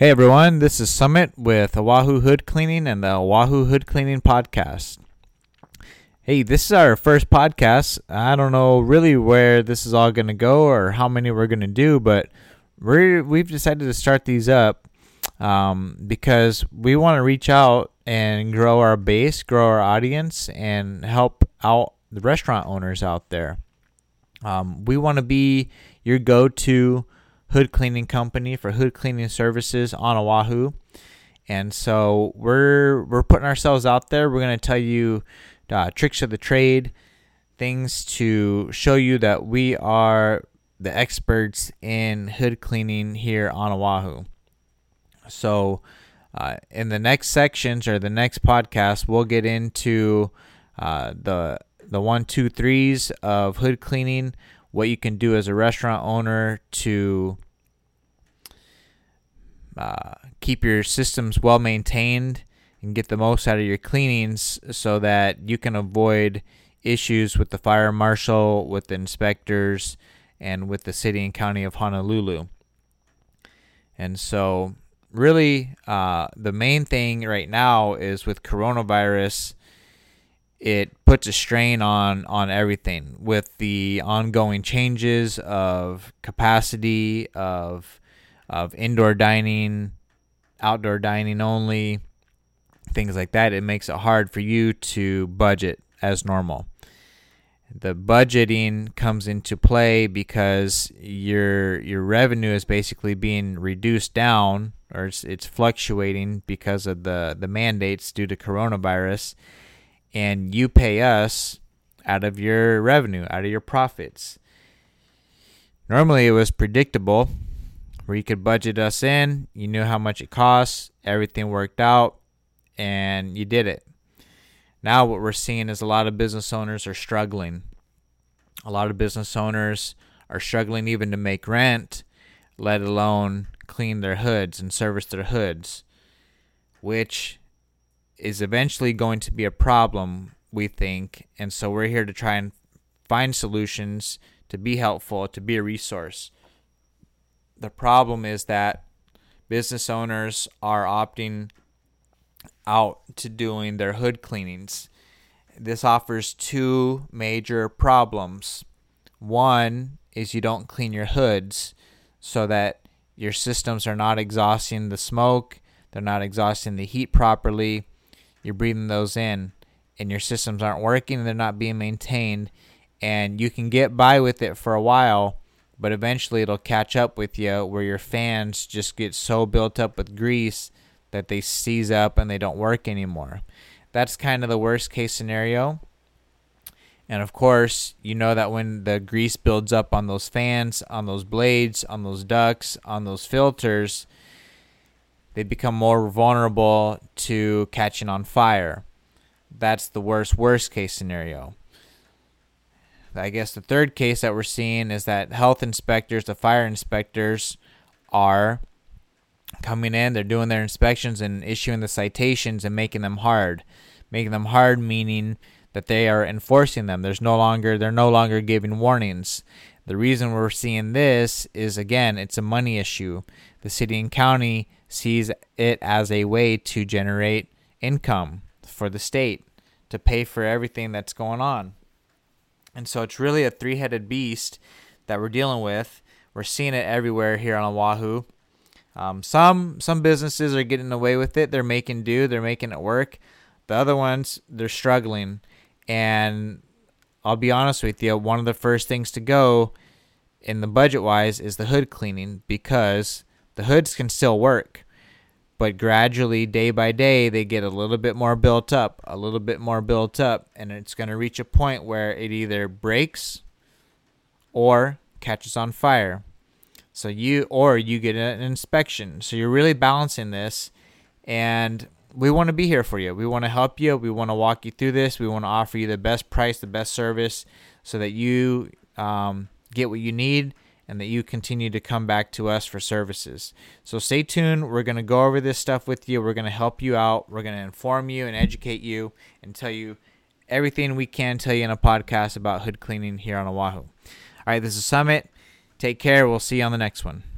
Hey everyone, this is Summit with Oahu Hood Cleaning and the Oahu Hood Cleaning Podcast. Hey, this is our first podcast. I don't know really where this is all going to go or how many we're going to do, but we we've decided to start these up um, because we want to reach out and grow our base, grow our audience, and help out the restaurant owners out there. Um, we want to be your go to hood cleaning company for hood cleaning services on Oahu. And so we're we're putting ourselves out there. We're going to tell you uh, tricks of the trade, things to show you that we are the experts in hood cleaning here on Oahu. So, uh, in the next sections or the next podcast, we'll get into uh, the the one, two, threes of hood cleaning what you can do as a restaurant owner to uh, keep your systems well maintained and get the most out of your cleanings so that you can avoid issues with the fire marshal, with the inspectors, and with the city and county of Honolulu. And so, really, uh, the main thing right now is with coronavirus it puts a strain on on everything with the ongoing changes of capacity of of indoor dining, outdoor dining only, things like that. It makes it hard for you to budget as normal. The budgeting comes into play because your your revenue is basically being reduced down or it's, it's fluctuating because of the, the mandates due to coronavirus and you pay us out of your revenue, out of your profits. Normally, it was predictable where you could budget us in, you knew how much it costs, everything worked out, and you did it. Now, what we're seeing is a lot of business owners are struggling. A lot of business owners are struggling even to make rent, let alone clean their hoods and service their hoods, which is eventually going to be a problem, we think. And so we're here to try and find solutions to be helpful, to be a resource. The problem is that business owners are opting out to doing their hood cleanings. This offers two major problems. One is you don't clean your hoods so that your systems are not exhausting the smoke, they're not exhausting the heat properly, you're breathing those in and your systems aren't working and they're not being maintained and you can get by with it for a while but eventually it'll catch up with you where your fans just get so built up with grease that they seize up and they don't work anymore. That's kind of the worst case scenario. And of course you know that when the grease builds up on those fans on those blades on those ducts on those filters they become more vulnerable to catching on fire. That's the worst, worst case scenario. I guess the third case that we're seeing is that health inspectors, the fire inspectors, are coming in, they're doing their inspections and issuing the citations and making them hard. Making them hard meaning that they are enforcing them. There's no longer they're no longer giving warnings. The reason we're seeing this is again, it's a money issue. The city and county sees it as a way to generate income for the state to pay for everything that's going on. And so it's really a three headed beast that we're dealing with. We're seeing it everywhere here on Oahu. Um, some some businesses are getting away with it. They're making do. They're making it work. The other ones they're struggling. And I'll be honest with you. One of the first things to go in the budget wise is the hood cleaning because the hoods can still work, but gradually, day by day, they get a little bit more built up, a little bit more built up, and it's going to reach a point where it either breaks or catches on fire. So you or you get an inspection. So you're really balancing this and we want to be here for you. We want to help you. We want to walk you through this. We want to offer you the best price, the best service so that you um, get what you need and that you continue to come back to us for services. So stay tuned. We're going to go over this stuff with you. We're going to help you out. We're going to inform you and educate you and tell you everything we can tell you in a podcast about hood cleaning here on Oahu. All right, this is Summit. Take care. We'll see you on the next one.